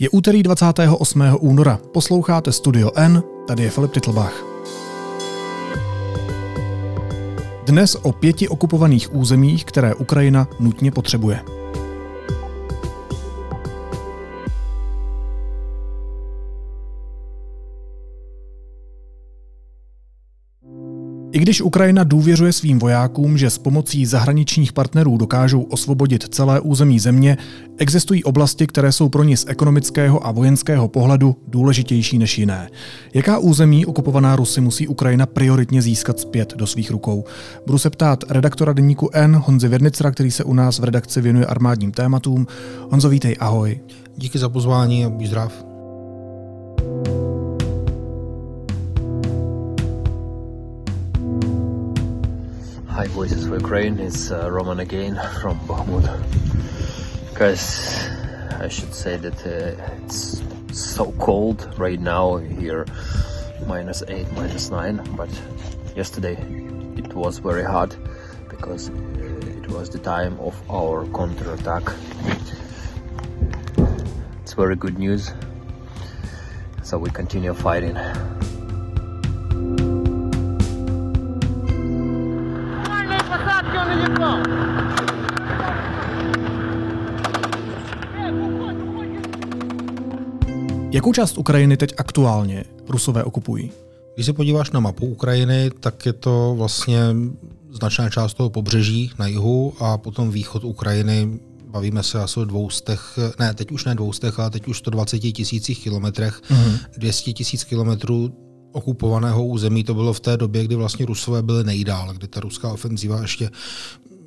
Je úterý 28. února. Posloucháte Studio N, tady je Filip Titlbach. Dnes o pěti okupovaných územích, které Ukrajina nutně potřebuje. Když Ukrajina důvěřuje svým vojákům, že s pomocí zahraničních partnerů dokážou osvobodit celé území země, existují oblasti, které jsou pro ně z ekonomického a vojenského pohledu důležitější než jiné. Jaká území okupovaná Rusy musí Ukrajina prioritně získat zpět do svých rukou? Budu se ptát redaktora deníku N Honzy Věrnicra, který se u nás v redakci věnuje armádním tématům. Honzo, vítej, ahoj. Díky za pozvání a buď zdrav. Hi, Voices for Ukraine. It's uh, Roman again from Bakhmut. Guys, I should say that uh, it's so cold right now here, minus 8, minus 9, but yesterday it was very hot because uh, it was the time of our counterattack. It's very good news. So we continue fighting. Jakou část Ukrajiny teď aktuálně Rusové okupují? Když se podíváš na mapu Ukrajiny, tak je to vlastně značná část toho pobřeží na jihu a potom východ Ukrajiny. Bavíme se asi o dvoustech, ne, teď už ne dvoustech, ale teď už 120 tisících kilometrech, mm-hmm. 200 tisíc kilometrů okupovaného území. To bylo v té době, kdy vlastně Rusové byli nejdál, kdy ta ruská ofenzíva ještě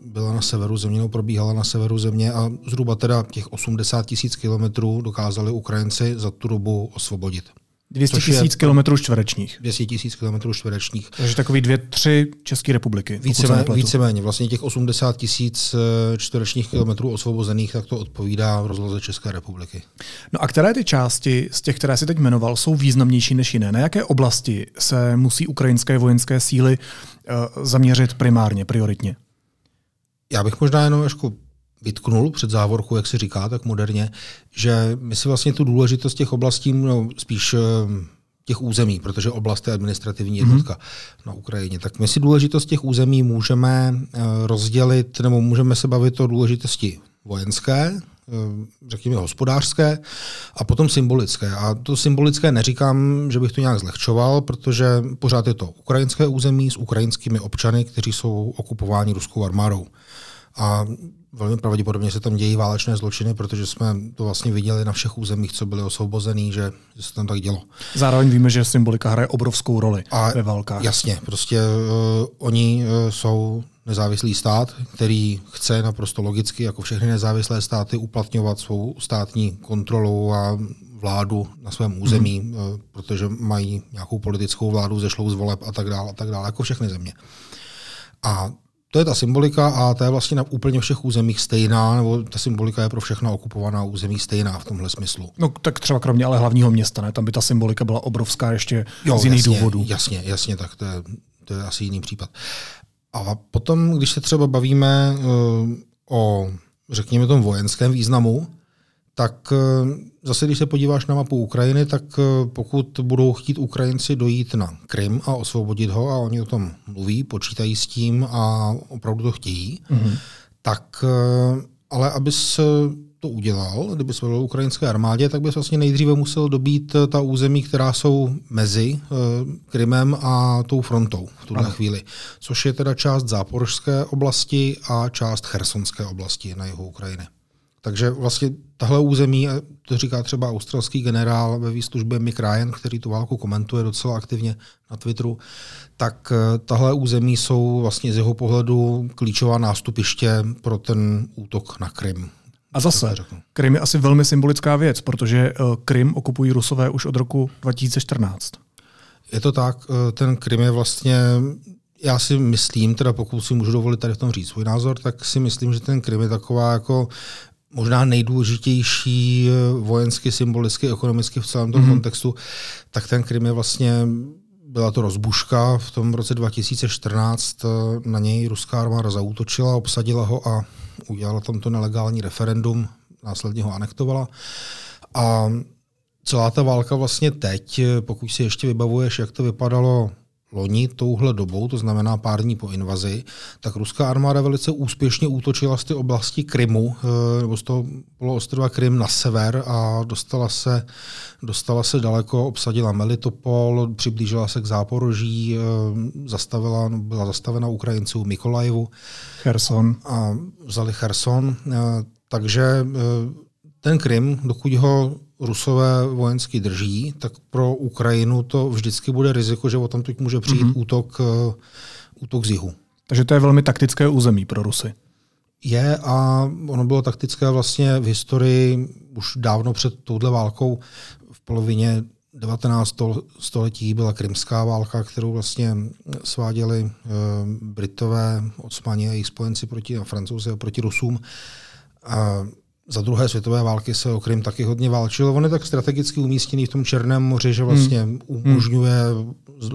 byla na severu země, nebo probíhala na severu země a zhruba teda těch 80 tisíc kilometrů dokázali Ukrajinci za tu dobu osvobodit. 200 tisíc kilometrů čtverečních. 200 tisíc kilometrů čtverečních. Takže takový dvě, tři České republiky. Víceméně, víceméně. Vlastně těch 80 tisíc eh, čtverečních kilometrů osvobozených, tak to odpovídá v rozloze České republiky. No a které ty části z těch, které si teď jmenoval, jsou významnější než jiné? Na jaké oblasti se musí ukrajinské vojenské síly uh, zaměřit primárně, prioritně? Já bych možná jenom trošku vytknul před závorku, jak se říká tak moderně, že my si vlastně tu důležitost těch oblastí, no, spíš eh, těch území, protože oblast je administrativní mhm. jednotka mm-hmm. na Ukrajině, tak my si důležitost těch území můžeme eh, rozdělit, nebo můžeme se bavit o důležitosti vojenské, eh, řekněme hospodářské a potom symbolické. A to symbolické neříkám, že bych to nějak zlehčoval, protože pořád je to ukrajinské území s ukrajinskými občany, kteří jsou okupováni ruskou armádou. A velmi pravděpodobně se tam dějí válečné zločiny, protože jsme to vlastně viděli na všech územích, co byly osvobozený, že, že se tam tak dělo. Zároveň víme, že symbolika hraje obrovskou roli a ve válkách. Jasně, prostě uh, oni uh, jsou nezávislý stát, který chce naprosto logicky, jako všechny nezávislé státy, uplatňovat svou státní kontrolu a vládu na svém území, mm. uh, protože mají nějakou politickou vládu, zešlou z voleb a tak dále, a tak dále, jako všechny země. A to je ta symbolika a ta je vlastně na úplně všech územích stejná, nebo ta symbolika je pro všechna okupovaná území stejná v tomhle smyslu. No tak třeba kromě ale hlavního města, ne? Tam by ta symbolika byla obrovská ještě jo, z jiných jasně, důvodů. Jasně, jasně, tak to je, to je asi jiný případ. A potom, když se třeba bavíme uh, o, řekněme, tom vojenském významu, tak uh, zase, když se podíváš na mapu Ukrajiny, tak eh, pokud budou chtít Ukrajinci dojít na Krym a osvobodit ho, a oni o tom mluví, počítají s tím a opravdu to chtějí, mm-hmm. tak eh, ale aby se to udělal, kdyby se ukrajinské armádě, tak by vlastně nejdříve musel dobít eh, ta území, která jsou mezi Krymem a tou frontou v tuhle ano. chvíli, což je teda část záporožské oblasti a část chersonské oblasti na jihu Ukrajiny. Takže vlastně tahle území, to říká třeba australský generál ve výslužbě Mick Ryan, který tu válku komentuje docela aktivně na Twitteru, tak eh, tahle území jsou vlastně z jeho pohledu klíčová nástupiště pro ten útok na Krym. A zase, Krym je asi velmi symbolická věc, protože eh, Krym okupují Rusové už od roku 2014. Je to tak, eh, ten Krym je vlastně já si myslím, teda pokud si můžu dovolit tady v tom říct svůj názor, tak si myslím, že ten Krym je taková jako možná nejdůležitější eh, vojensky, symbolicky, ekonomicky v celém tom mm-hmm. kontextu, tak ten Krym je vlastně byla to rozbuška. V tom roce 2014 eh, na něj ruská armáda zautočila, obsadila ho a udělala tam to nelegální referendum, následně ho anektovala. A celá ta válka vlastně teď, pokud si ještě vybavuješ, jak to vypadalo loni touhle dobou, to znamená pár dní po invazi, tak ruská armáda velice úspěšně útočila z té oblasti Krymu, eh, nebo z toho poloostrova Krym na sever a dostala se, dostala se daleko, obsadila Melitopol, přiblížila se k Záporoží, eh, zastavila, byla zastavena Ukrajinců Mikolajevu. Cherson. A vzali Cherson. Eh, takže ten Krym, dokud ho Rusové vojensky drží, tak pro Ukrajinu to vždycky bude riziko, že o tam teď může přijít mm-hmm. útok, uh, útok z jihu. Takže to je velmi taktické území pro Rusy. Je a ono bylo taktické vlastně v historii už dávno před touhle válkou v polovině 19. století byla krymská válka, kterou vlastně sváděli uh, Britové, Osmani a jejich spojenci proti a Francouzi a proti Rusům. Uh, za druhé světové války se o Krym taky hodně válčilo. On je tak strategicky umístěný v tom Černém moři, že vlastně hmm. umožňuje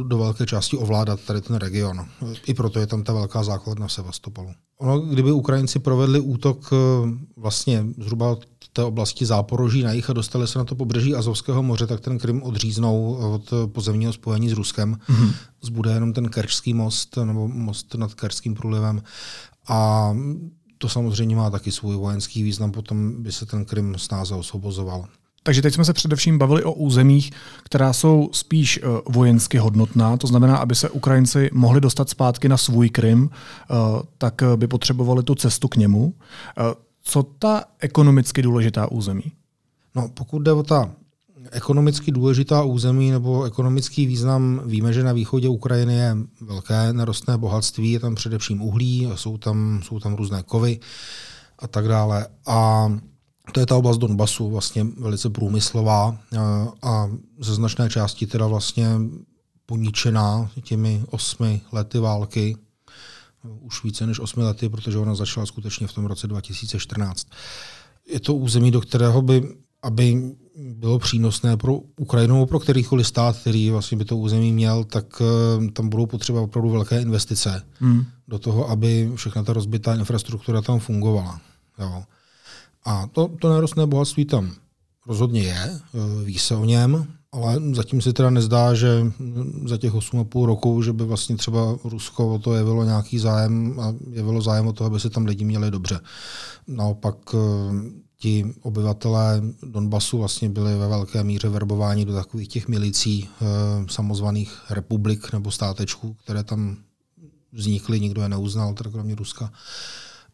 do velké části ovládat tady ten region. I proto je tam ta velká základna v Sevastopolu. Ono, kdyby Ukrajinci provedli útok eh, vlastně zhruba té oblasti Záporoží na jich a dostali se na to pobřeží Azovského moře, tak ten Krym odříznou od pozemního spojení s Ruskem. Mm-hmm. Zbude jenom ten Kerčský most nebo most nad Kerčským průlivem. A to samozřejmě má taky svůj vojenský význam, potom by se ten Krym snáze osvobozoval. Takže teď jsme se především bavili o územích, která jsou spíš eh, vojensky hodnotná, to znamená, aby se Ukrajinci mohli dostat zpátky na svůj Krym, eh, tak by potřebovali tu cestu k němu. Eh, co ta ekonomicky důležitá území? No, pokud jde o ta ekonomicky důležitá území nebo ekonomický význam, víme, že na východě Ukrajiny je velké nerostné bohatství, je tam především uhlí, jsou tam, jsou tam různé kovy a tak dále. A to je ta oblast Donbasu, vlastně velice průmyslová a ze značné části teda vlastně poničená těmi osmi lety války, už více než osmi lety, protože ona začala skutečně v tom roce 2014. Je to území, do kterého by aby bylo přínosné pro Ukrajinu, pro kterýkoliv stát, který vlastně by to území měl, tak uh, tam budou potřeba opravdu velké investice hmm. do toho, aby všechna ta rozbitá infrastruktura tam fungovala. Jo. A to, to nerostné bohatství tam rozhodně je, uh, ví se o něm, ale zatím se teda nezdá, že za těch 8,5 roku, že by vlastně třeba Rusko o to jevilo nějaký zájem a jevilo zájem o to, aby se tam lidi měli dobře. Naopak uh, ti obyvatelé Donbasu vlastně byli ve velké míře verbováni do takových těch milicí e, samozvaných republik nebo státečků, které tam vznikly, nikdo je neuznal, teda kromě Ruska.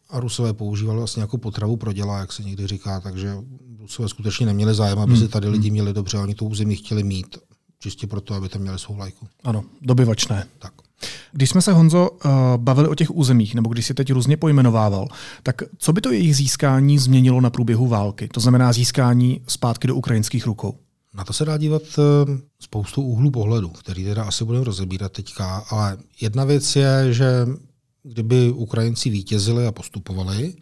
A Rusové používali vlastně jako potravu pro děla, jak se někdy říká, takže Rusové skutečně neměli zájem, aby hmm. se tady lidi měli dobře, oni to území chtěli mít, čistě proto, aby tam měli svou lajku. Ano, dobyvačné. Tak. Když jsme se, Honzo, uh, bavili o těch územích, nebo když si teď různě pojmenovával, tak co by to jejich získání změnilo na průběhu války? To znamená získání zpátky do ukrajinských rukou. Na to se dá dívat uh, spoustu úhlů pohledu, který teda asi budeme rozebírat teďka, ale jedna věc je, že kdyby Ukrajinci vítězili a postupovali,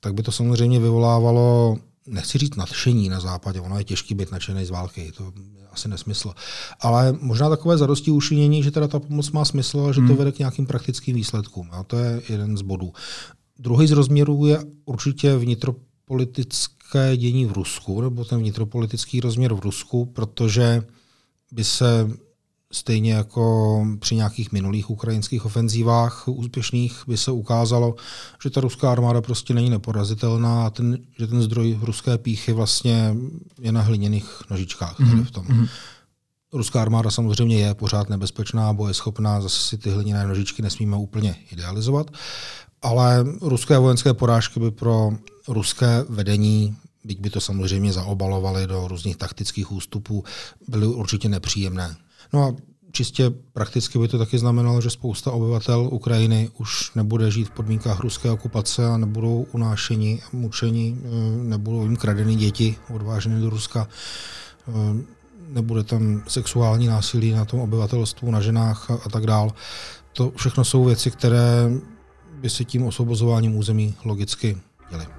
tak by to samozřejmě vyvolávalo nechci říct nadšení na západě, ono je těžký být nadšený z války, to je asi nesmysl. Ale možná takové zadosti ušinění, že teda ta pomoc má smysl a že to hmm. vede k nějakým praktickým výsledkům. A to je jeden z bodů. Druhý z rozměrů je určitě vnitropolitické dění v Rusku, nebo ten vnitropolitický rozměr v Rusku, protože by se Stejně jako při nějakých minulých ukrajinských ofenzívách úspěšných by se ukázalo, že ta ruská armáda prostě není neporazitelná a ten, že ten zdroj ruské píchy vlastně je na hliněných nožičkách. Mm-hmm. v tom. Mm-hmm. Ruská armáda samozřejmě je pořád nebezpečná, bojeschopná, zase si ty hliněné nožičky nesmíme úplně idealizovat, ale ruské vojenské porážky by pro ruské vedení byť by to samozřejmě zaobalovali do různých taktických ústupů, byly určitě nepříjemné. No a čistě prakticky by to taky znamenalo, že spousta obyvatel Ukrajiny už nebude žít v podmínkách ruské okupace a nebudou unášeni, mučeni, eh, nebudou jim kradeny děti odváženy do Ruska, eh, nebude tam sexuální násilí na tom obyvatelstvu, na ženách a, a tak dál. To všechno jsou věci, které by se tím osvobozováním území logicky děly.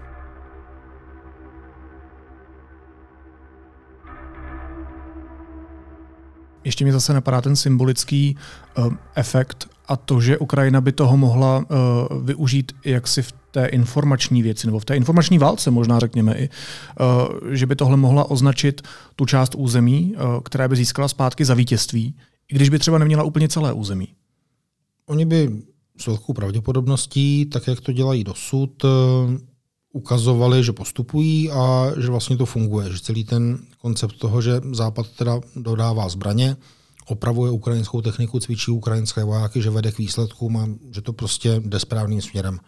Ještě mi zase napadá ten symbolický uh, efekt A to, že Ukrajina by toho mohla uh, využít jaksi v té informační věci, nebo v té informační válce možná řekněme i, uh, že by tohle mohla označit tu část území, uh, která by získala zpátky za vítězství, i když by třeba neměla úplně celé území. Oni by s velkou pravděpodobností, tak jak to dělají dosud, ukazovali, že postupují a že vlastně to funguje, že celý ten koncept toho, že Západ teda dodává zbraně, opravuje ukrajinskou techniku, cvičí ukrajinské vojáky, že vede k výsledkům a že to prostě jde správným směrem.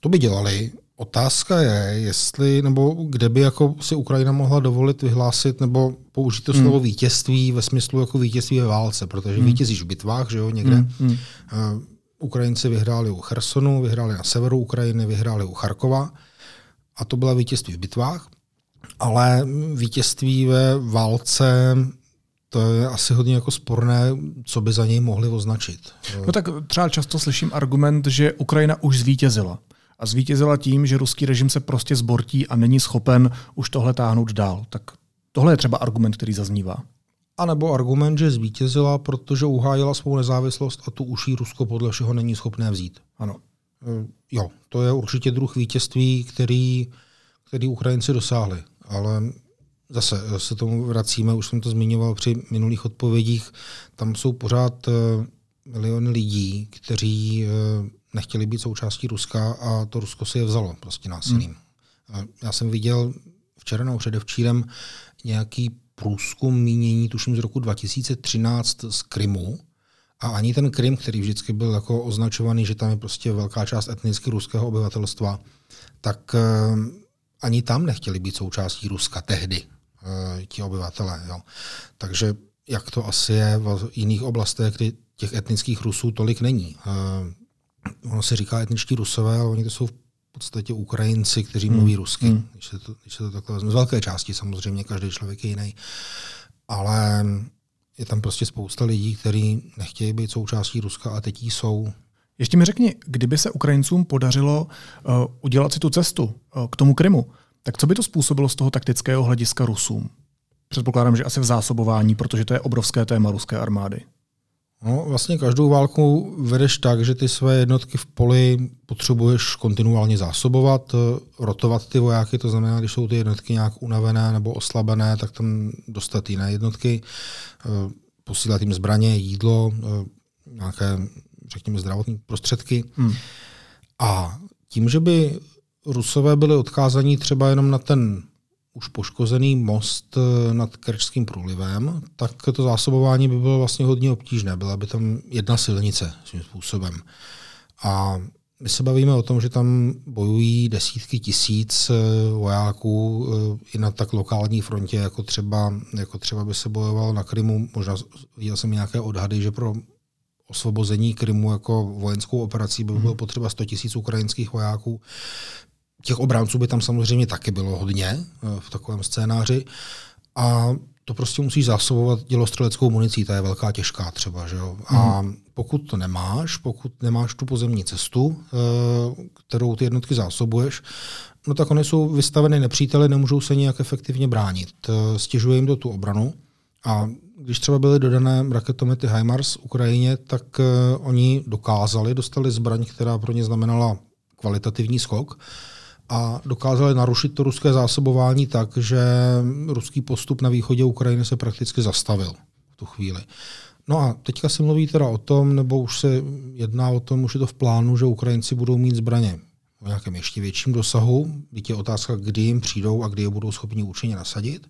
To by dělali. Otázka je, jestli nebo kde by jako si Ukrajina mohla dovolit vyhlásit nebo použít to slovo hmm. vítězství ve smyslu jako vítězství ve válce, protože hmm. vítězíš v bitvách, že jo, někde. Hmm. hmm. Uh, Ukrajinci vyhráli u Chersonu, vyhráli na severu Ukrajiny, vyhráli u Charkova a to byla vítězství v bitvách, ale vítězství ve válce to je asi hodně jako sporné, co by za něj mohli označit. No tak třeba často slyším argument, že Ukrajina už zvítězila. A zvítězila tím, že ruský režim se prostě zbortí a není schopen už tohle táhnout dál. Tak tohle je třeba argument, který zaznívá. A nebo argument, že zvítězila, protože uhájila svou nezávislost a tu už jí Rusko podle všeho není schopné vzít. Ano. E, jo, to je určitě druh vítězství, který, který Ukrajinci dosáhli. Ale zase e, se tomu vracíme, už jsem to zmiňoval při minulých odpovědích, tam jsou pořád e, miliony lidí, kteří nechtěli být součástí Ruska a to Rusko si je vzalo prostě násilím. Hmm. Já jsem viděl včera nebo předevčírem nějaký průzkum mínění, tuším z roku 2013 z Krymu, a ani ten Krym, který vždycky byl jako označovaný, že tam je prostě velká část etnicky ruského obyvatelstva, tak uh, ani tam nechtěli být součástí Ruska tehdy, uh, ti obyvatelé. Jo. Takže jak to asi je v jiných oblastech, kdy těch etnických Rusů tolik není. Uh, ono se říká etničtí Rusové, ale oni to jsou v podstatě Ukrajinci, kteří hmm. mluví rusky, hmm. když, se to, když se to takhle vezme. Z velké části samozřejmě, každý člověk je jiný. Ale je tam prostě spousta lidí, kteří nechtějí být součástí Ruska a teď jsou. Ještě mi řekni, kdyby se Ukrajincům podařilo uh, udělat si tu cestu uh, k tomu Krymu, tak co by to způsobilo z toho taktického hlediska Rusům? Předpokládám, že asi v zásobování, protože to je obrovské téma ruské armády. No, vlastně každou válku vedeš tak, že ty své jednotky v poli potřebuješ kontinuálně zásobovat, rotovat ty vojáky, to znamená, když jsou ty jednotky nějak unavené nebo oslabené, tak tam dostat jiné jednotky, eh, posílat jim zbraně, jídlo, eh, nějaké, řekněme, zdravotní prostředky. Hmm. A tím, že by Rusové byli odkázaní třeba jenom na ten už poškozený most eh, nad Kerčským průlivem, tak to zásobování by bylo vlastně hodně obtížné. Byla by tam jedna silnice svým způsobem. A my se bavíme o tom, že tam bojují desítky tisíc eh, vojáků eh, i na tak lokální frontě, jako třeba, jako třeba by se bojovalo na Krymu. Možná viděl jsem nějaké odhady, že pro osvobození Krymu jako vojenskou operací by bylo mhm. potřeba 100 tisíc ukrajinských vojáků. Těch obránců by tam samozřejmě taky bylo hodně eh, v takovém scénáři. A to prostě musíš zásobovat dělostřeleckou municí, ta je velká těžká třeba. Že jo? A mhm. pokud to nemáš, pokud nemáš tu pozemní cestu, eh, kterou ty jednotky zásobuješ, no tak oni jsou vystaveny nepříteli, nemůžou se nijak efektivně bránit. Eh, stěžuje jim to tu obranu. A když třeba byly dodané raketomety HIMARS Ukrajině, tak oni dokázali, dostali zbraň, která pro ně znamenala kvalitativní skok a dokázali narušit to ruské zásobování tak, že ruský postup na východě Ukrajiny se prakticky zastavil v tu chvíli. No a teďka se mluví teda o tom, nebo už se jedná o tom, už je to v plánu, že Ukrajinci budou mít zbraně v nějakém ještě větším dosahu. Teď je otázka, kdy jim přijdou a kdy je budou schopni účinně nasadit.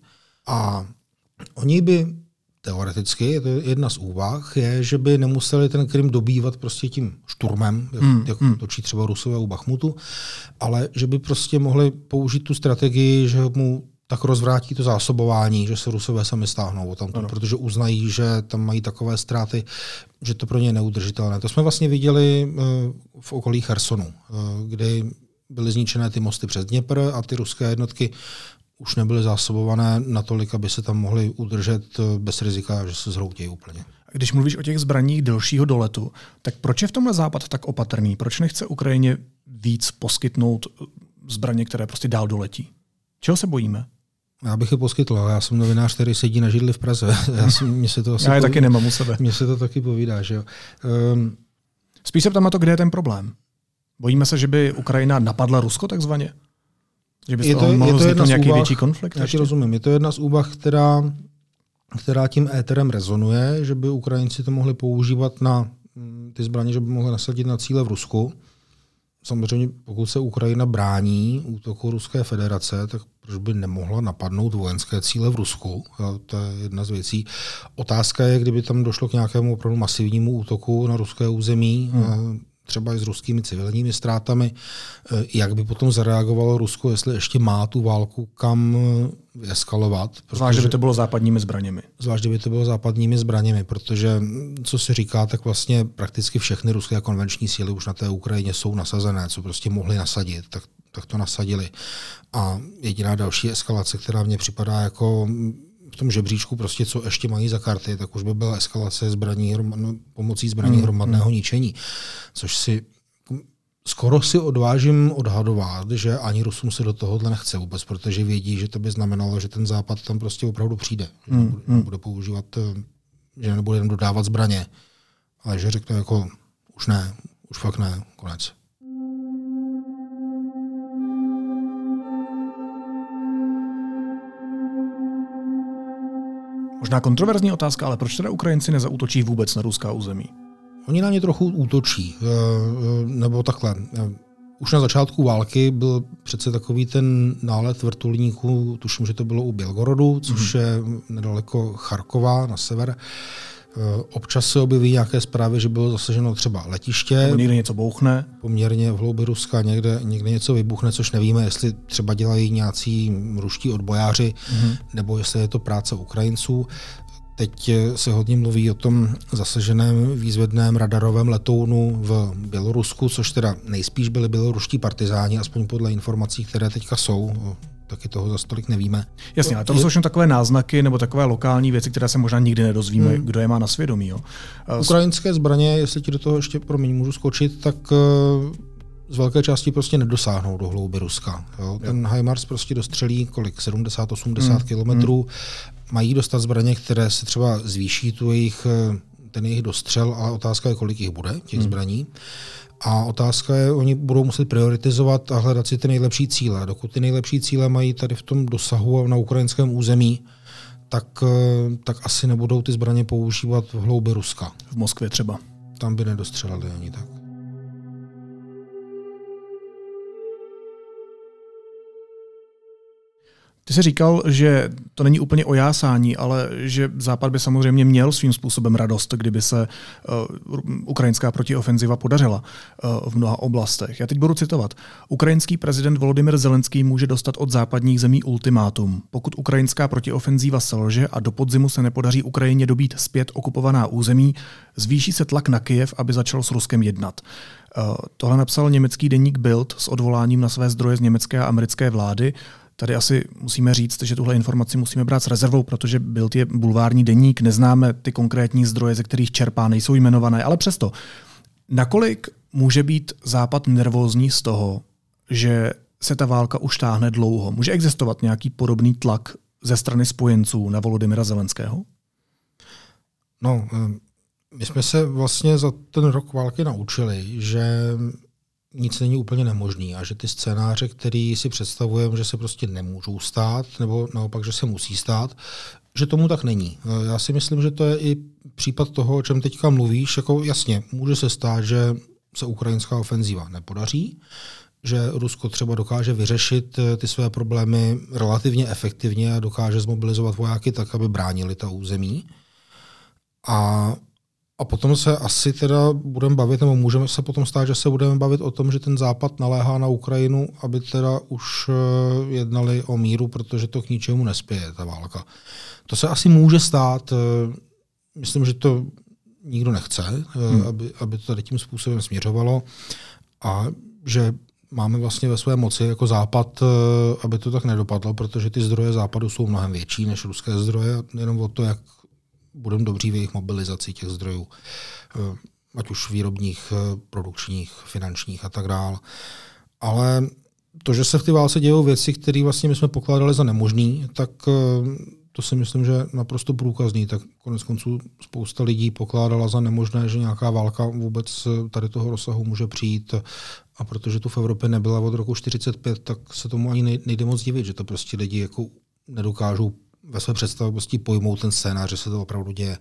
A oni by teoreticky, je to jedna z úvah, je, že by nemuseli ten Krym dobývat prostě tím šturmem, jak, hmm. jak hmm. točí třeba Rusové u Bachmutu, ale že by prostě mohli použít tu strategii, že mu tak rozvrátí to zásobování, že se Rusové sami stáhnou tam, protože uznají, že tam mají takové ztráty, že to pro ně je neudržitelné. To jsme vlastně viděli eh, v okolí Chersonu, eh, kdy byly zničené ty mosty přes Dněpr a ty ruské jednotky už nebyly zásobované natolik, aby se tam mohly udržet eh, bez rizika, že se zhroutějí úplně. Když mluvíš o těch zbraních delšího doletu, tak proč je v tomhle Západ tak opatrný? Proč nechce Ukrajině víc poskytnout eh, zbraně, které prostě dál doletí? Čeho se bojíme? Já bych je poskytl, ale já jsem novinář, který sedí na židli v Praze. Já, si, mě se to asi já je taky nemám u sebe. Mně se to taky povídá. Že jo. Um, Spíš se ptám na to, kde je ten problém. Bojíme se, že by Ukrajina napadla Rusko takzvaně? Že by Je to- je mohl to vzniknout jedna z nějaký úvah, větší konflikt? Já ti rozumím. Je to jedna z úvah, která, která tím éterem rezonuje, že by Ukrajinci to mohli používat na mm, ty zbraně, že by mohli nasadit na cíle v Rusku. Samozřejmě, pokud se Ukrajina brání útoku Ruské federace, tak proč by nemohla napadnout vojenské cíle v Rusku? To je jedna z věcí. Otázka je, kdyby tam došlo k nějakému opravdu masivnímu útoku na ruské území, hmm. Třeba i s ruskými civilními ztrátami, eh, jak by potom zareagovalo Rusko, jestli ještě má tu válku kam eh, eskalovat. Zvlášť, že by to bylo západními zbraněmi. Zvlášť, kdyby to bylo západními zbraněmi, protože, mm, co se říká, tak vlastně prakticky všechny ruské konvenční síly už na té Ukrajině jsou nasazené, co prostě mohli nasadit, tak, tak to nasadili. A jediná další eskalace, která mně připadá jako v tom žebříčku, prostě co ještě mají za karty, tak už by byla eskalace zbraní, no, pomocí zbraní Hmm, hromadného ničení, což si skoro si odvážím odhadovat, že ani Rusům se do tohohle nechce vůbec, protože vědí, že to by znamenalo, že ten západ tam prostě opravdu přijde. Že Hmm, nebude, nebude používat, eh, že nebude jen dodávat zbraně, ale že řekne jako už ne, už fakt ne, konec. Možná kontroverzní otázka, ale proč teda Ukrajinci nezautočí vůbec na ruská území? Oni na ně trochu útočí, eh, eh, nebo takhle. eh, Už na začátku války byl přece takový ten nálet vrtulníků, tuším, že to bylo u Bělgorodu, což je nedaleko Charkova na sever. Eh, Občas se objeví nějaké zprávy, že bylo zasaženo třeba letiště, Nebo někde něco bouchne? poměrně v hloubi Ruska, někde, někde něco vybuchne, což nevíme, jestli třeba dělají nějací ruští odbojáři, mm-hmm. nebo jestli je to práce Ukrajinců. Teď eh, se hodně mluví o tom zasaženém výzvedném radarovém letounu v Bělorusku, což teda nejspíš byli běloruští partizáni, aspoň podle informací, které teďka jsou. Taky toho za stolik nevíme. Jasně, ale to jsou všechno takové náznaky nebo takové lokální věci, které se možná nikdy nedozvíme, hmm. kdo je má na svědomí. Jo. Ukrajinské zbraně, jestli ti do toho ještě, promiň, můžu skočit, tak eh, z velké části prostě nedosáhnou do hlouby Ruska. Jo? Ten HIMARS prostě dostřelí kolik, 70-80 Hmm, kilometrů. Mají dostat zbraně, které se třeba zvýší tu jejich, eh, ten jejich dostřel, ale otázka je, kolik jich bude, těch zbraní. A otázka je, oni budou muset prioritizovat a hledat si ty nejlepší cíle. Dokud ty nejlepší cíle mají tady v tom dosahu a na ukrajinském území, tak, eh, tak asi nebudou ty zbraně používat v hloubi Ruska. v Moskvě třeba. Tam by nedostřelili ani tak. Ty jsi říkal, že to není úplně o jásání, ale že Západ by samozřejmě měl svým způsobem radost, kdyby se uh, ukrajinská protiofenziva podařila uh, v mnoha oblastech. Já teď budu citovat. Ukrajinský prezident Volodymyr Zelenský může dostat od západních zemí ultimátum. Pokud ukrajinská protiofenziva selže a do podzimu se nepodaří Ukrajině dobít zpět okupovaná území, zvýší se tlak na Kyjev, aby začal s Ruskem jednat. Uh, tohle napsal německý deník Bild s odvoláním na své zdroje z německé a americké vlády. Tady asi musíme říct, že tuhle informaci musíme brát s rezervou, protože Bild je bulvární deník, neznáme ty konkrétní zdroje, ze kterých čerpá, nejsou jmenované, ale přesto. Nakolik může být Západ nervózní z toho, že se ta válka už táhne dlouho? Může existovat nějaký podobný tlak ze strany spojenců na Volodymyra Zelenského? No, eh, my jsme se vlastně za ten rok války naučili, že nic není úplně nemožný a že ty scénáře, které si představujeme, že se prostě nemůžou stát, nebo naopak, že se musí stát, že tomu tak není. Eh, Já si myslím, že to je i případ toho, o čem teďka mluvíš. Jako jasně, může se stát, že se ukrajinská ofenzíva nepodaří, že Rusko třeba dokáže vyřešit eh, ty své problémy relativně efektivně a dokáže zmobilizovat vojáky tak, aby bránili ta území. A, a potom se asi teda budeme bavit, nebo můžeme se potom stát, že se budeme bavit o tom, že ten Západ naléhá na Ukrajinu, aby teda už eh, jednali o míru, protože to k ničemu nespěje, ta válka. To se asi může stát. eh, Myslím, že to nikdo nechce, hmm. aby, aby to tady tím způsobem směřovalo. A že máme vlastně ve své moci jako Západ, eh, aby to tak nedopadlo, protože ty zdroje Západu jsou mnohem větší než ruské zdroje, jenom o to, jak budeme dobří v jejich mobilizaci těch zdrojů, eh, ať už výrobních, eh, produkčních, finančních a tak dále. Ale to, že se v té válce dějou věci, které vlastně my jsme pokládali za nemožný, tak eh, to si myslím, že naprosto průkazný. Tak konec konců spousta lidí pokládala za nemožné, že nějaká válka vůbec tady toho rozsahu může přijít. A protože tu v Evropě nebyla od roku 45, tak se tomu ani nejde moc divit, že to prostě lidi jako nedokážou ve své představosti pojmout ten scénář, že se to opravdu děje.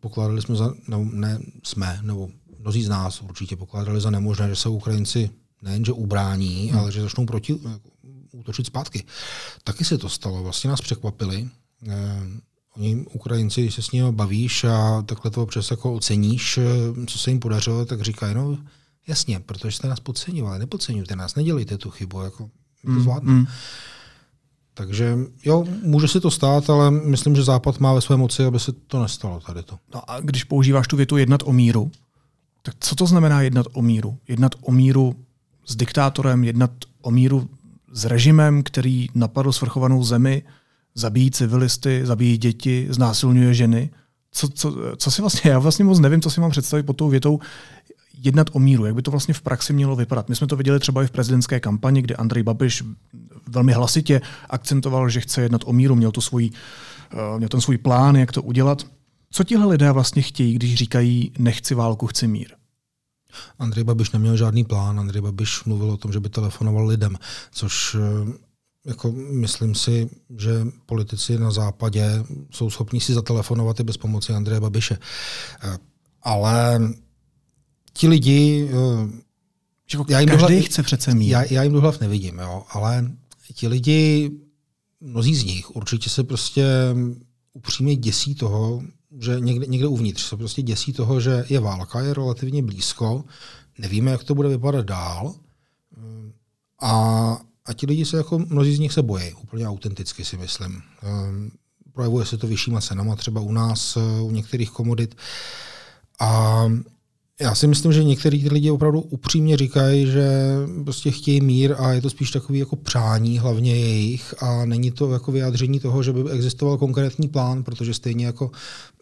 Pokládali jsme za, no, ne jsme, nebo mnozí z nás určitě pokládali za nemožné, že se Ukrajinci nejenže ubrání, hmm. ale že začnou proti, útočit zpátky. Taky se to stalo, vlastně nás překvapili. Eh, oni, Ukrajinci, když se s nimi bavíš a takhle to občas jako oceníš, eh, co se jim podařilo, tak říkají, no jasně, protože jste nás podceňovali, nepodceňujte nás, nedělejte tu chybu, jako to hmm, zvládne. Mm. Takže jo, může se to stát, ale myslím, že Západ má ve své moci, aby se to nestalo tady to. No a když používáš tu větu jednat o míru, tak co to znamená jednat o míru? Jednat o míru s diktátorem, jednat o míru s režimem, který napadl svrchovanou zemi, zabíjí civilisty, zabíjí děti, znásilňuje ženy. Co, co, co si vlastně, já vlastně moc nevím, co si mám představit pod tou větou jednat o míru, jak by to vlastně v praxi mělo vypadat. My jsme to viděli třeba i v prezidentské kampani, kde Andrej Babiš velmi hlasitě akcentoval, že chce jednat o míru, měl, to svůj, eh, měl ten svůj plán, jak to udělat. Co tihle lidé vlastně chtějí, když říkají nechci válku, chci mír? Andrej Babiš neměl žádný plán. Andrej Babiš mluvil o tom, že by telefonoval lidem, což eh, jako myslím si, že politici na západě jsou schopni si zatelefonovat i bez pomoci Andreje Babiše. Eh, ale ti lidi... Že já jim každý chce přece mít. Já, já jim do hlav nevidím, jo, ale ti lidi, mnozí z nich určitě se prostě upřímně děsí toho, že někde, někde uvnitř se prostě děsí toho, že je válka, je relativně blízko, nevíme, jak to bude vypadat dál. A, a ti lidi se jako, mnozí z nich se bojí, úplně autenticky si myslím. Ehm, projevuje se to vyššíma cenama, třeba u nás, u některých komodit. A já si myslím, že některý lidi opravdu upřímně říkají, že prostě chtějí mír a je to spíš takový jako přání, hlavně jejich, a není to jako vyjádření toho, že by existoval konkrétní plán, protože stejně jako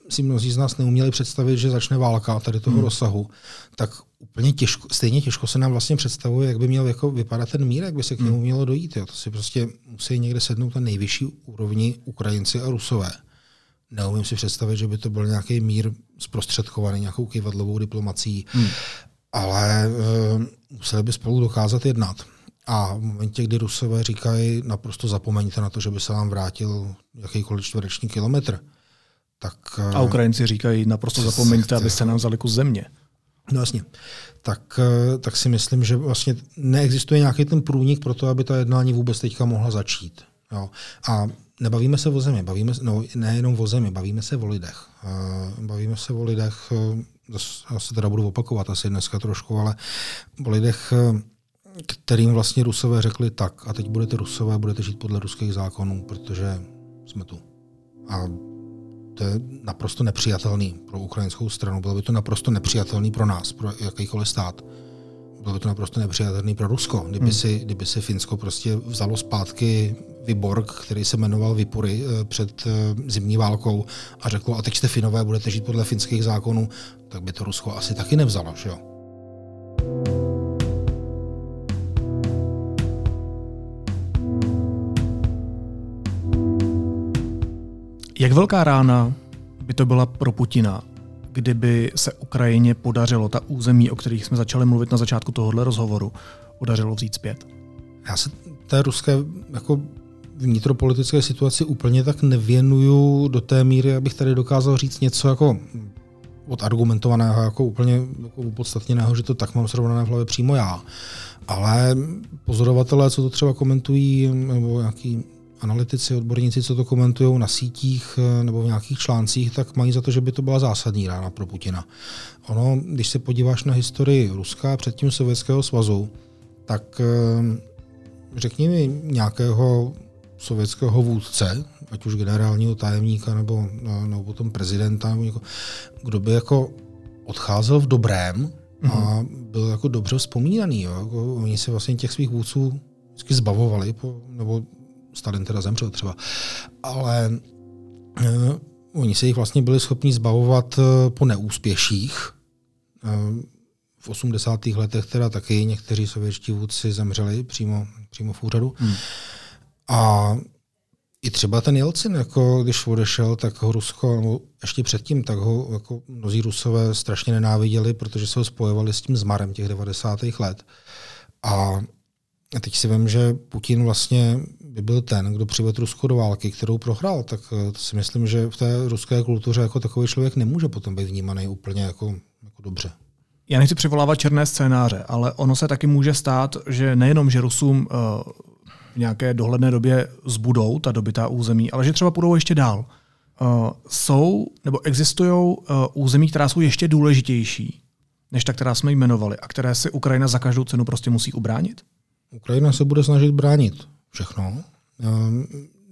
si mnozí z nás neuměli představit, že začne válka tady toho hmm. rozsahu, tak úplně těžko, stejně těžko se nám vlastně představuje, jak by měl jako vypadat ten mír, jak by se k němu hmm. mělo dojít. Jo. To si prostě musí někde sednout na nejvyšší úrovni Ukrajinci a Rusové. Neumím si představit, že by to byl nějaký mír zprostředkovaný nějakou kývadlovou diplomací, hmm. ale uh, museli by spolu dokázat jednat. A v momentě, kdy Rusové říkají, naprosto zapomeňte na to, že by se vám vrátil jakýkoliv čtvereční kilometr, tak... A Ukrajinci říkají, naprosto zapomeňte, abyste nám vzali kus země. No jasně. Tak, eh, tak si myslím, že vlastně neexistuje nějaký ten průnik pro to, aby ta jednání vůbec teďka mohla začít. Jo. A nebavíme se o zemi, bavíme, no, nejenom o zemi, bavíme se o lidech. Bavíme se o lidech, já se teda budu opakovat asi dneska trošku, ale o lidech, kterým vlastně Rusové řekli tak, a teď budete Rusové, budete žít podle ruských zákonů, protože jsme tu. A to je naprosto nepřijatelný pro ukrajinskou stranu. Bylo by to naprosto nepřijatelný pro nás, pro jakýkoliv stát bylo by to naprosto nepřijatelné pro Rusko. Kdyby, hmm. si, kdyby si Finsko prostě vzalo zpátky Vyborg, který se jmenoval Vypory eh, před eh, zimní válkou a řeklo, a teď jste Finové, budete žít podle finských zákonů, tak by to Rusko asi taky nevzalo. Že jo? Jak velká rána by to byla pro Putina, kdyby se Ukrajině podařilo ta území, o kterých jsme začali mluvit na začátku tohohle rozhovoru, podařilo vzít zpět? Já se té ruské jako vnitropolitické situaci úplně tak nevěnuju do té míry, abych tady dokázal říct něco jako odargumentovaného, jako úplně jako upodstatněného, že to tak mám srovnané v hlavě přímo já. Ale pozorovatelé, co to třeba komentují, nebo nějaký analytici, odborníci, co to komentují na sítích eh, nebo v nějakých článcích, tak mají za to, že by to byla zásadní rána pro Putina. Ono, když se podíváš na historii Ruska předtím Sovětského svazu, tak eh, řekni mi nějakého sovětského vůdce, ať už generálního tajemníka nebo, eh, nebo potom prezidenta, nebo někoho, kdo by jako odcházel v dobrém a mhm. byl jako dobře vzpomínaný. Jo? Jako oni se vlastně těch svých vůdců vždycky zbavovali, po, nebo Stalin teda zemřel třeba, ale uh, oni se jich vlastně byli schopni zbavovat uh, po neúspěších. Uh, v 80. letech teda taky někteří sovětští vůdci zemřeli přímo, přímo v úřadu. Hmm. A i třeba ten Jelcin, jako když odešel, tak ho Rusko, nebo ještě předtím, tak ho jako mnozí Rusové strašně nenáviděli, protože se ho spojovali s tím zmarem těch 90. let. A teď si vím, že Putin vlastně by byl ten, kdo přivedl Rusko do války, kterou prohrál, tak eh, to si myslím, že v té ruské kultuře jako takový člověk nemůže potom být vnímaný úplně jako, jako dobře. Já nechci přivolávat černé scénáře, ale ono se taky může stát, že nejenom, že Rusům uh, v nějaké dohledné době zbudou ta dobitá území, ale že třeba půjdou ještě dál. Uh, jsou nebo existují území, která jsou ještě důležitější než ta, která jsme jmenovali a které si Ukrajina za každou cenu prostě musí ubránit? Ukrajina se bude snažit bránit všechno.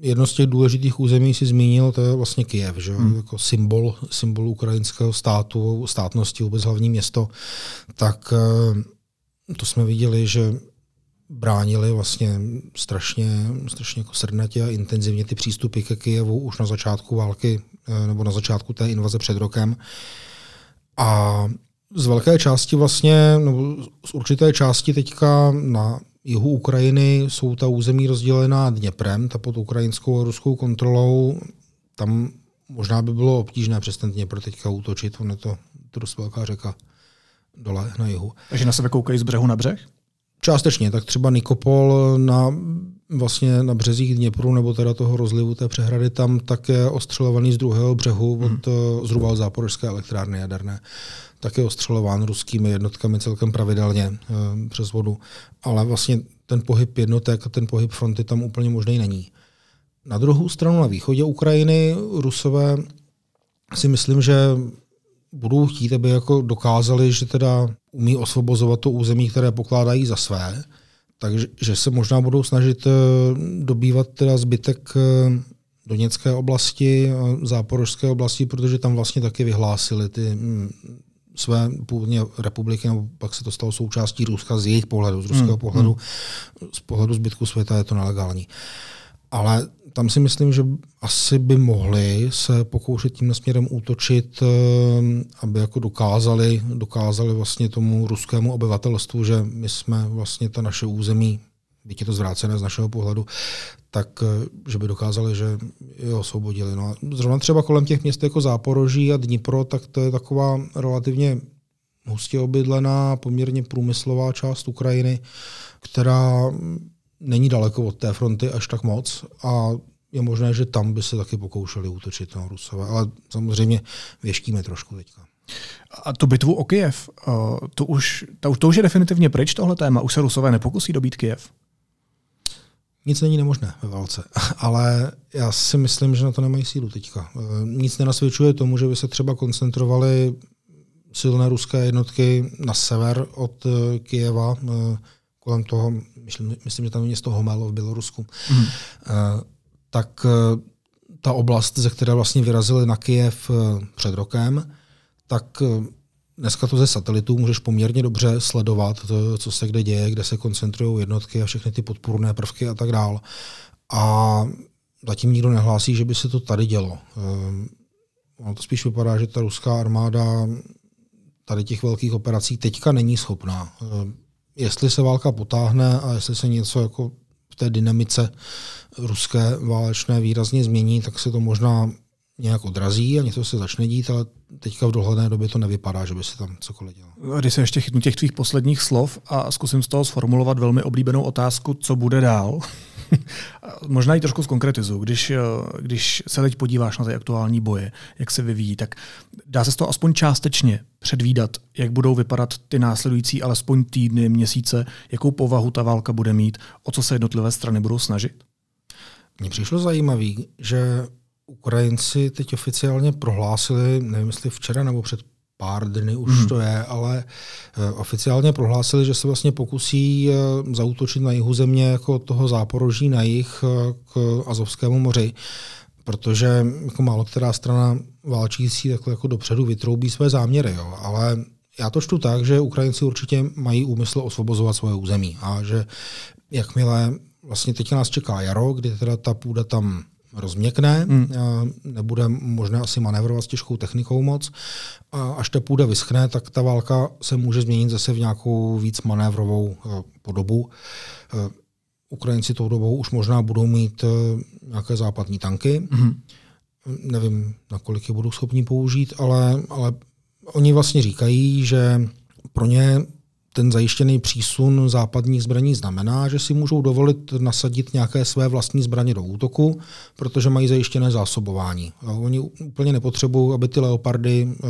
Jedno z těch důležitých území si zmínil, to je vlastně Kyjev, že? Hmm. jako symbol, symbol ukrajinského státu, státnosti, vůbec hlavní město. Tak to jsme viděli, že bránili vlastně strašně, strašně jako srdnatě a intenzivně ty přístupy ke Kijevu už na začátku války eh, nebo na začátku té invaze před rokem. A z velké části vlastně, nebo z určité části teďka na jihu Ukrajiny jsou ta území rozdělená Dněprem, ta pod ukrajinskou a ruskou kontrolou. Tam možná by bylo obtížné přes ten Dněpr teďka útočit, on je to, dost velká řeka dole na jihu. Takže na sebe koukají z břehu na břeh? Částečně, tak třeba Nikopol na, vlastně na březích Dněpru, nebo teda toho rozlivu té přehrady, tam také ostřelovaný z druhého břehu, hmm. od, eh, zhruba od záporožské elektrárny jaderné. Také ostřelován ruskými jednotkami celkem pravidelně e, přes vodu. Ale vlastně ten pohyb jednotek a ten pohyb fronty tam úplně možný není. Na druhou stranu na východě Ukrajiny Rusové si myslím, že budou chtít, aby jako dokázali, že teda umí osvobozovat to území, které pokládají za své, takže že se možná budou snažit eh, dobývat teda zbytek eh, Doněcké oblasti, Záporožské oblasti, protože tam vlastně taky vyhlásili ty hm, své původně republiky, nebo pak se to stalo součástí Ruska z jejich pohledu, z ruského hmm. pohledu, hmm. z pohledu zbytku světa je to nelegální. Ale tam si myslím, že asi by mohli se pokoušet tím směrem útočit, eh, aby jako dokázali, dokázali vlastně tomu ruskému obyvatelstvu, že my jsme vlastně ta naše území, byť je to zvrácené z našeho pohledu, tak eh, že by dokázali, že je osvobodili. No a zrovna třeba kolem těch měst jako Záporoží a Dnipro, tak to je taková relativně hustě obydlená, poměrně průmyslová část Ukrajiny, která není daleko od té fronty až tak moc a je možné, že tam by se taky pokoušeli útočit na Rusové, ale samozřejmě věštíme trošku teďka. A tu bitvu o Kyjev, eh, to už, to, to už je definitivně pryč tohle téma, už se Rusové nepokusí dobít Kyjev? Nic není nemožné ve válce, ale já si myslím, že na to nemají sílu teďka. Eh, nic nenasvědčuje tomu, že by se třeba koncentrovali silné ruské jednotky na sever od eh, Kyjeva, kolem toho, myslím, myslím že tam je město Homelo v Bělorusku, mm. tak ta oblast, ze které vlastně vyrazili na Kyjev před rokem, tak dneska to ze satelitů můžeš poměrně dobře sledovat, to, co se kde děje, kde se koncentrují jednotky a všechny ty podpůrné prvky a tak dál. A zatím nikdo nehlásí, že by se to tady dělo. Ono to spíš vypadá, že ta ruská armáda tady těch velkých operací teďka není schopná jestli se válka potáhne a jestli se něco jako v té dynamice ruské válečné výrazně změní, tak se to možná nějak odrazí a něco se začne dít, ale teďka v dohledné době to nevypadá, že by se tam cokoliv dělalo. Když se ještě chytnu těch tvých posledních slov a zkusím z toho sformulovat velmi oblíbenou otázku, co bude dál, Možná i trošku zkonkretizu. Když, eh, když se teď podíváš na ty aktuální boje, jak se vyvíjí, tak dá se z toho aspoň částečně předvídat, jak budou vypadat ty následující alespoň týdny, měsíce, jakou povahu ta válka bude mít, o co se jednotlivé strany budou snažit? Mně přišlo zajímavé, že Ukrajinci teď oficiálně prohlásili, nevím jestli včera nebo před pár dny už hmm. to je, ale uh, oficiálně prohlásili, že se vlastně pokusí uh, zautočit na jihu země jako toho záporoží na jih uh, k Azovskému moři, protože jako málo která strana válčící takhle jako dopředu vytroubí své záměry. Jo. Ale já to čtu tak, že Ukrajinci určitě mají úmysl osvobozovat svoje území a že jakmile vlastně teď nás čeká jaro, kdy teda ta půda tam rozměkne, hmm. nebude možné asi manévrovat s těžkou technikou moc. A až ta půda vyschne, tak ta válka se může změnit zase v nějakou víc manévrovou eh, podobu. Eh, Ukrajinci tou dobou už možná budou mít nějaké západní tanky. Mm-hmm. Nevím, nakolik je budou schopni použít, ale, ale oni vlastně říkají, že pro ně ten zajištěný přísun západních zbraní znamená, že si můžou dovolit nasadit nějaké své vlastní zbraně do útoku, protože mají zajištěné zásobování. Oni úplně nepotřebují, aby ty leopardy eh,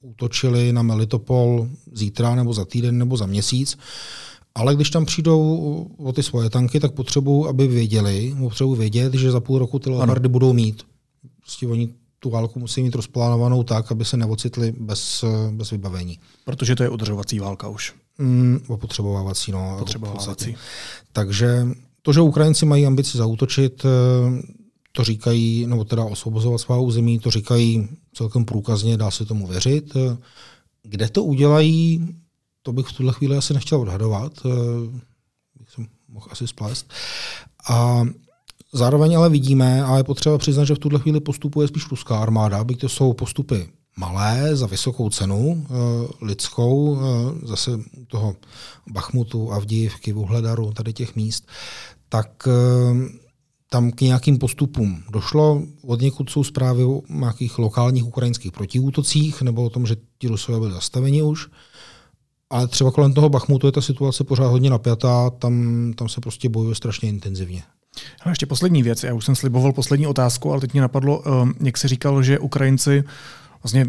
útočili na Melitopol zítra nebo za týden nebo za měsíc, ale když tam přijdou o ty svoje tanky, tak potřebují, aby věděli, potřebují vědět, že za půl roku ty leopardy ano. budou mít. Prostě oni tu válku musí mít rozplánovanou tak, aby se neocitli bez, bez vybavení. Protože to je udržovací válka už. Mm, potřebovávací, no. Potřebovávací. Takže to, že Ukrajinci mají ambici zautočit, eh, to říkají, nebo teda osvobozovat svá území, to říkají celkem průkazně, dá se tomu věřit. Kde to udělají, to bych v tuhle chvíli asi nechtěl odhadovat, eh, bych se mohl asi splést. A zároveň ale vidíme, a je potřeba přiznat, že v tuhle chvíli postupuje spíš ruská armáda, byť to jsou postupy malé za vysokou cenu e, lidskou, e, zase toho Bachmutu, Avdívky, Vuhledaru, tady těch míst, tak e, tam k nějakým postupům došlo. Od někud jsou zprávy o nějakých lokálních ukrajinských protiútocích nebo o tom, že ti Rusové byli zastaveni už. Ale třeba kolem toho Bachmutu je ta situace pořád hodně napjatá, tam, tam se prostě bojuje strašně intenzivně. A ještě poslední věc, já už jsem sliboval poslední otázku, ale teď mě napadlo, jak se říkal, že Ukrajinci vlastně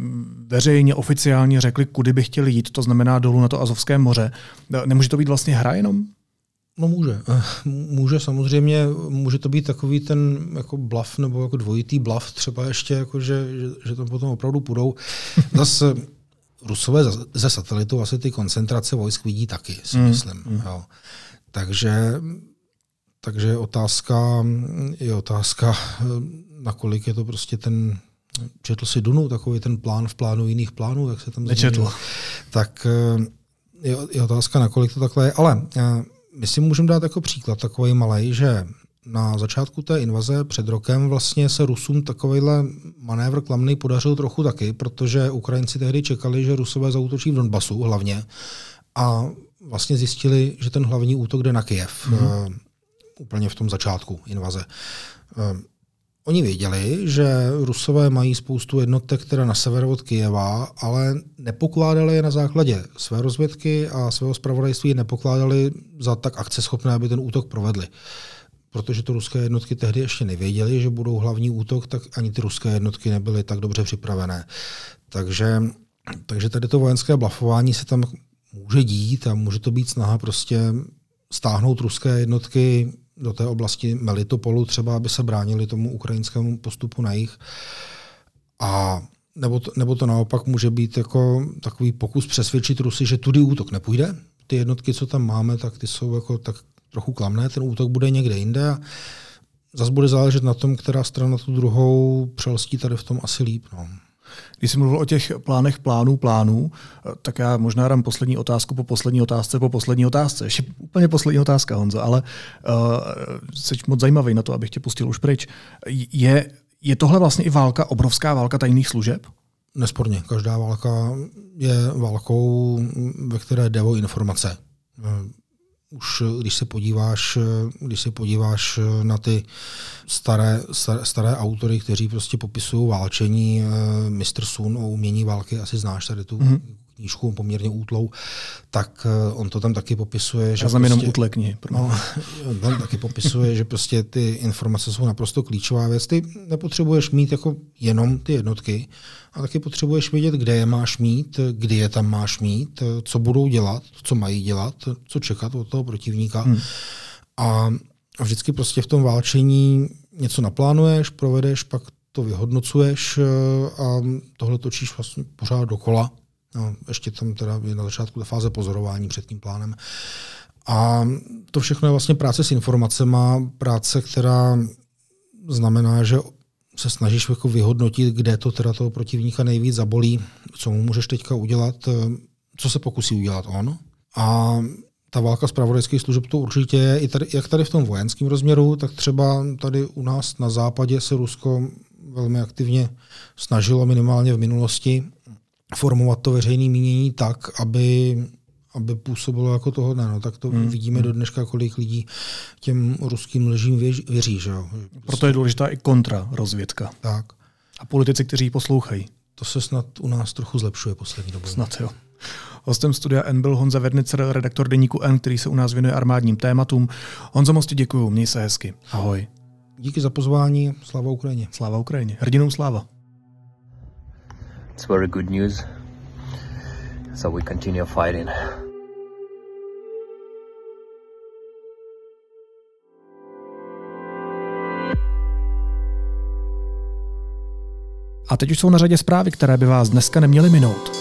veřejně, oficiálně řekli, kudy by chtěli jít, to znamená dolů na to Azovské moře. Nemůže to být vlastně hra jenom? No může. Eh, může samozřejmě, může to být takový ten jako bluff nebo jako dvojitý bluff třeba ještě, jako že, že, že to potom opravdu půjdou. Zase Rusové ze satelitu asi ty koncentrace vojsk vidí taky, si mm. myslím. Mm. Jo. Takže, takže otázka, je otázka, eh, nakolik je to prostě ten, četl si Dunu, takový ten plán v plánu jiných plánů, jak se tam Nečetl. Tak eh, je, je otázka, nakolik to takhle je. Ale my si můžeme dát jako příklad takový malý, že na začátku té invaze před rokem vlastně se Rusům takovýhle manévr klamný podařil trochu taky, protože Ukrajinci tehdy čekali, že Rusové zautočí v Donbasu hlavně a vlastně zjistili, že ten hlavní útok jde na Kyjev. Mm-hmm. Uh, úplně v tom začátku invaze. Uh, Oni věděli, že Rusové mají spoustu jednotek které na sever od Kyjeva, ale nepokládali je na základě své rozvědky a svého zpravodajství nepokládali za tak akceschopné, aby ten útok provedli. Protože to ruské jednotky tehdy ještě nevěděli, že budou hlavní útok, tak ani ty ruské jednotky nebyly tak dobře připravené. Takže, takže tady to vojenské blafování se tam může dít a může to být snaha prostě stáhnout ruské jednotky do té oblasti Melitopolu třeba, aby se bránili tomu ukrajinskému postupu na jich. A nebo to, nebo to naopak může být jako takový pokus přesvědčit Rusy, že tudy útok nepůjde. Ty jednotky, co tam máme, tak ty jsou jako tak trochu klamné, ten útok bude někde jinde a zase bude záležet na tom, která strana tu druhou přelstí tady v tom asi líp. No. Když jsi mluvil o těch plánech plánů plánů, tak já možná dám poslední otázku po poslední otázce po poslední otázce. Ještě úplně poslední otázka, Honzo, ale uh, jsi moc zajímavý na to, abych tě pustil už pryč. Je, je tohle vlastně i válka, obrovská válka tajných služeb? Nesporně. Každá válka je válkou, ve které jde o informace už když se podíváš, když se podíváš na ty staré, staré, staré autory, kteří prostě popisují válčení, eh, Mr. Sun o umění války, asi znáš tady tu mm-hmm knížku poměrně útlou, tak eh, on to tam taky popisuje. Že Já znám prostě, jenom útlé knihy. No, on tam taky popisuje, že prostě ty informace jsou naprosto klíčová věc. Ty nepotřebuješ mít jako jenom ty jednotky, a taky potřebuješ vědět, kde je máš mít, kdy je tam máš mít, co budou dělat, co mají dělat, co čekat od toho protivníka. Hmm. A vždycky prostě v tom válčení něco naplánuješ, provedeš, pak to vyhodnocuješ eh, a tohle točíš vlastně pořád dokola. No, ještě tam teda je na začátku ta fáze pozorování před tím plánem. A to všechno je vlastně práce s informacemi, práce, která znamená, že se snažíš jako vyhodnotit, kde to teda toho protivníka nejvíc zabolí, co mu můžeš teďka udělat, co se pokusí udělat on. A ta válka z pravodajských služeb to určitě je, i tady, jak tady v tom vojenském rozměru, tak třeba tady u nás na západě se Rusko velmi aktivně snažilo minimálně v minulosti formovat to veřejné mínění tak, aby, aby působilo jako toho no, tak to hmm. vidíme hmm. do dneška, kolik lidí těm ruským lžím věří. Že jo? Proto je důležitá i kontra rozvědka. Tak. A politici, kteří poslouchají. To se snad u nás trochu zlepšuje poslední dobou. Snad jo. Hostem studia N byl Honza Vernicer, redaktor deníku N, který se u nás věnuje armádním tématům. Honzo, moc ti děkuju, měj se hezky. Ahoj. Díky za pozvání, sláva Ukrajině. Sláva Ukrajině, hrdinům sláva. It's very good news. So we continue fighting. A teď už jsou na řadě zprávy, které by vás dneska neměly minout.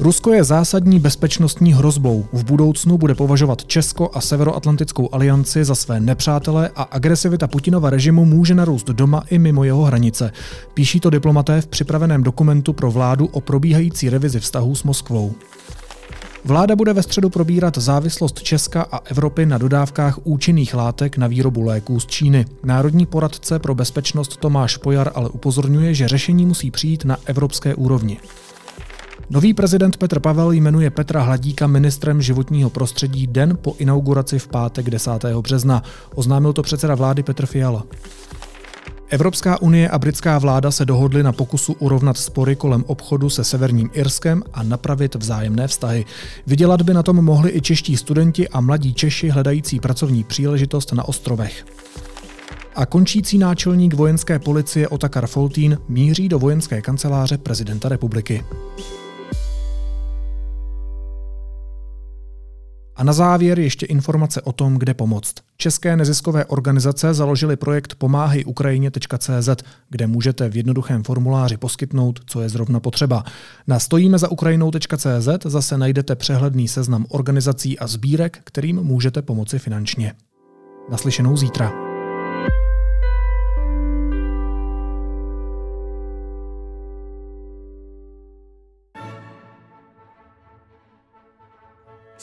Rusko je zásadní bezpečnostní hrozbou. V budoucnu bude považovat Česko a Severoatlantickou alianci za své nepřátele a agresivita Putinova režimu může narůst doma i mimo jeho hranice. Píší to diplomaté v připraveném dokumentu pro vládu o probíhající revizi vztahů s Moskvou. Vláda bude ve středu probírat závislost Česka a Evropy na dodávkách účinných látek na výrobu léků z Číny. Národní poradce pro bezpečnost Tomáš Pojar ale upozorňuje, že řešení musí přijít na evropské úrovni. Nový prezident Petr Pavel jmenuje Petra Hladíka ministrem životního prostředí den po inauguraci v pátek 10. března. Oznámil to předseda vlády Petr Fiala. Evropská unie a britská vláda se dohodly na pokusu urovnat spory kolem obchodu se Severním Irskem a napravit vzájemné vztahy. Vydělat by na tom mohli i čeští studenti a mladí Češi hledající pracovní příležitost na ostrovech. A končící náčelník vojenské policie Otakar Foltín míří do vojenské kanceláře prezidenta republiky. A na závěr ještě informace o tom, kde pomoct. České neziskové organizace založily projekt Pomáhej Ukrajině.cz, kde můžete v jednoduchém formuláři poskytnout, co je zrovna potřeba. Na stojíme za zase najdete přehledný seznam organizací a sbírek, kterým můžete pomoci finančně. Naslyšenou zítra.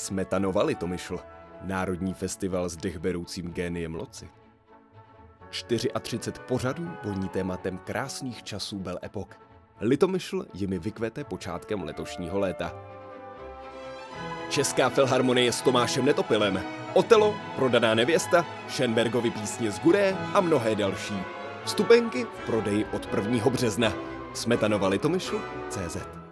Smetanova Litomyšl, národní festival s dechberoucím géniem loci. 34 pořadů voní tématem krásných časů Bel Epok. Litomyšl jimi vykvete počátkem letošního léta. Česká filharmonie s Tomášem Netopilem, Otelo, Prodaná nevěsta, Schenbergovi písně z Guré a mnohé další. Vstupenky v prodeji od 1. března. Smetanova Litomyšl CZ.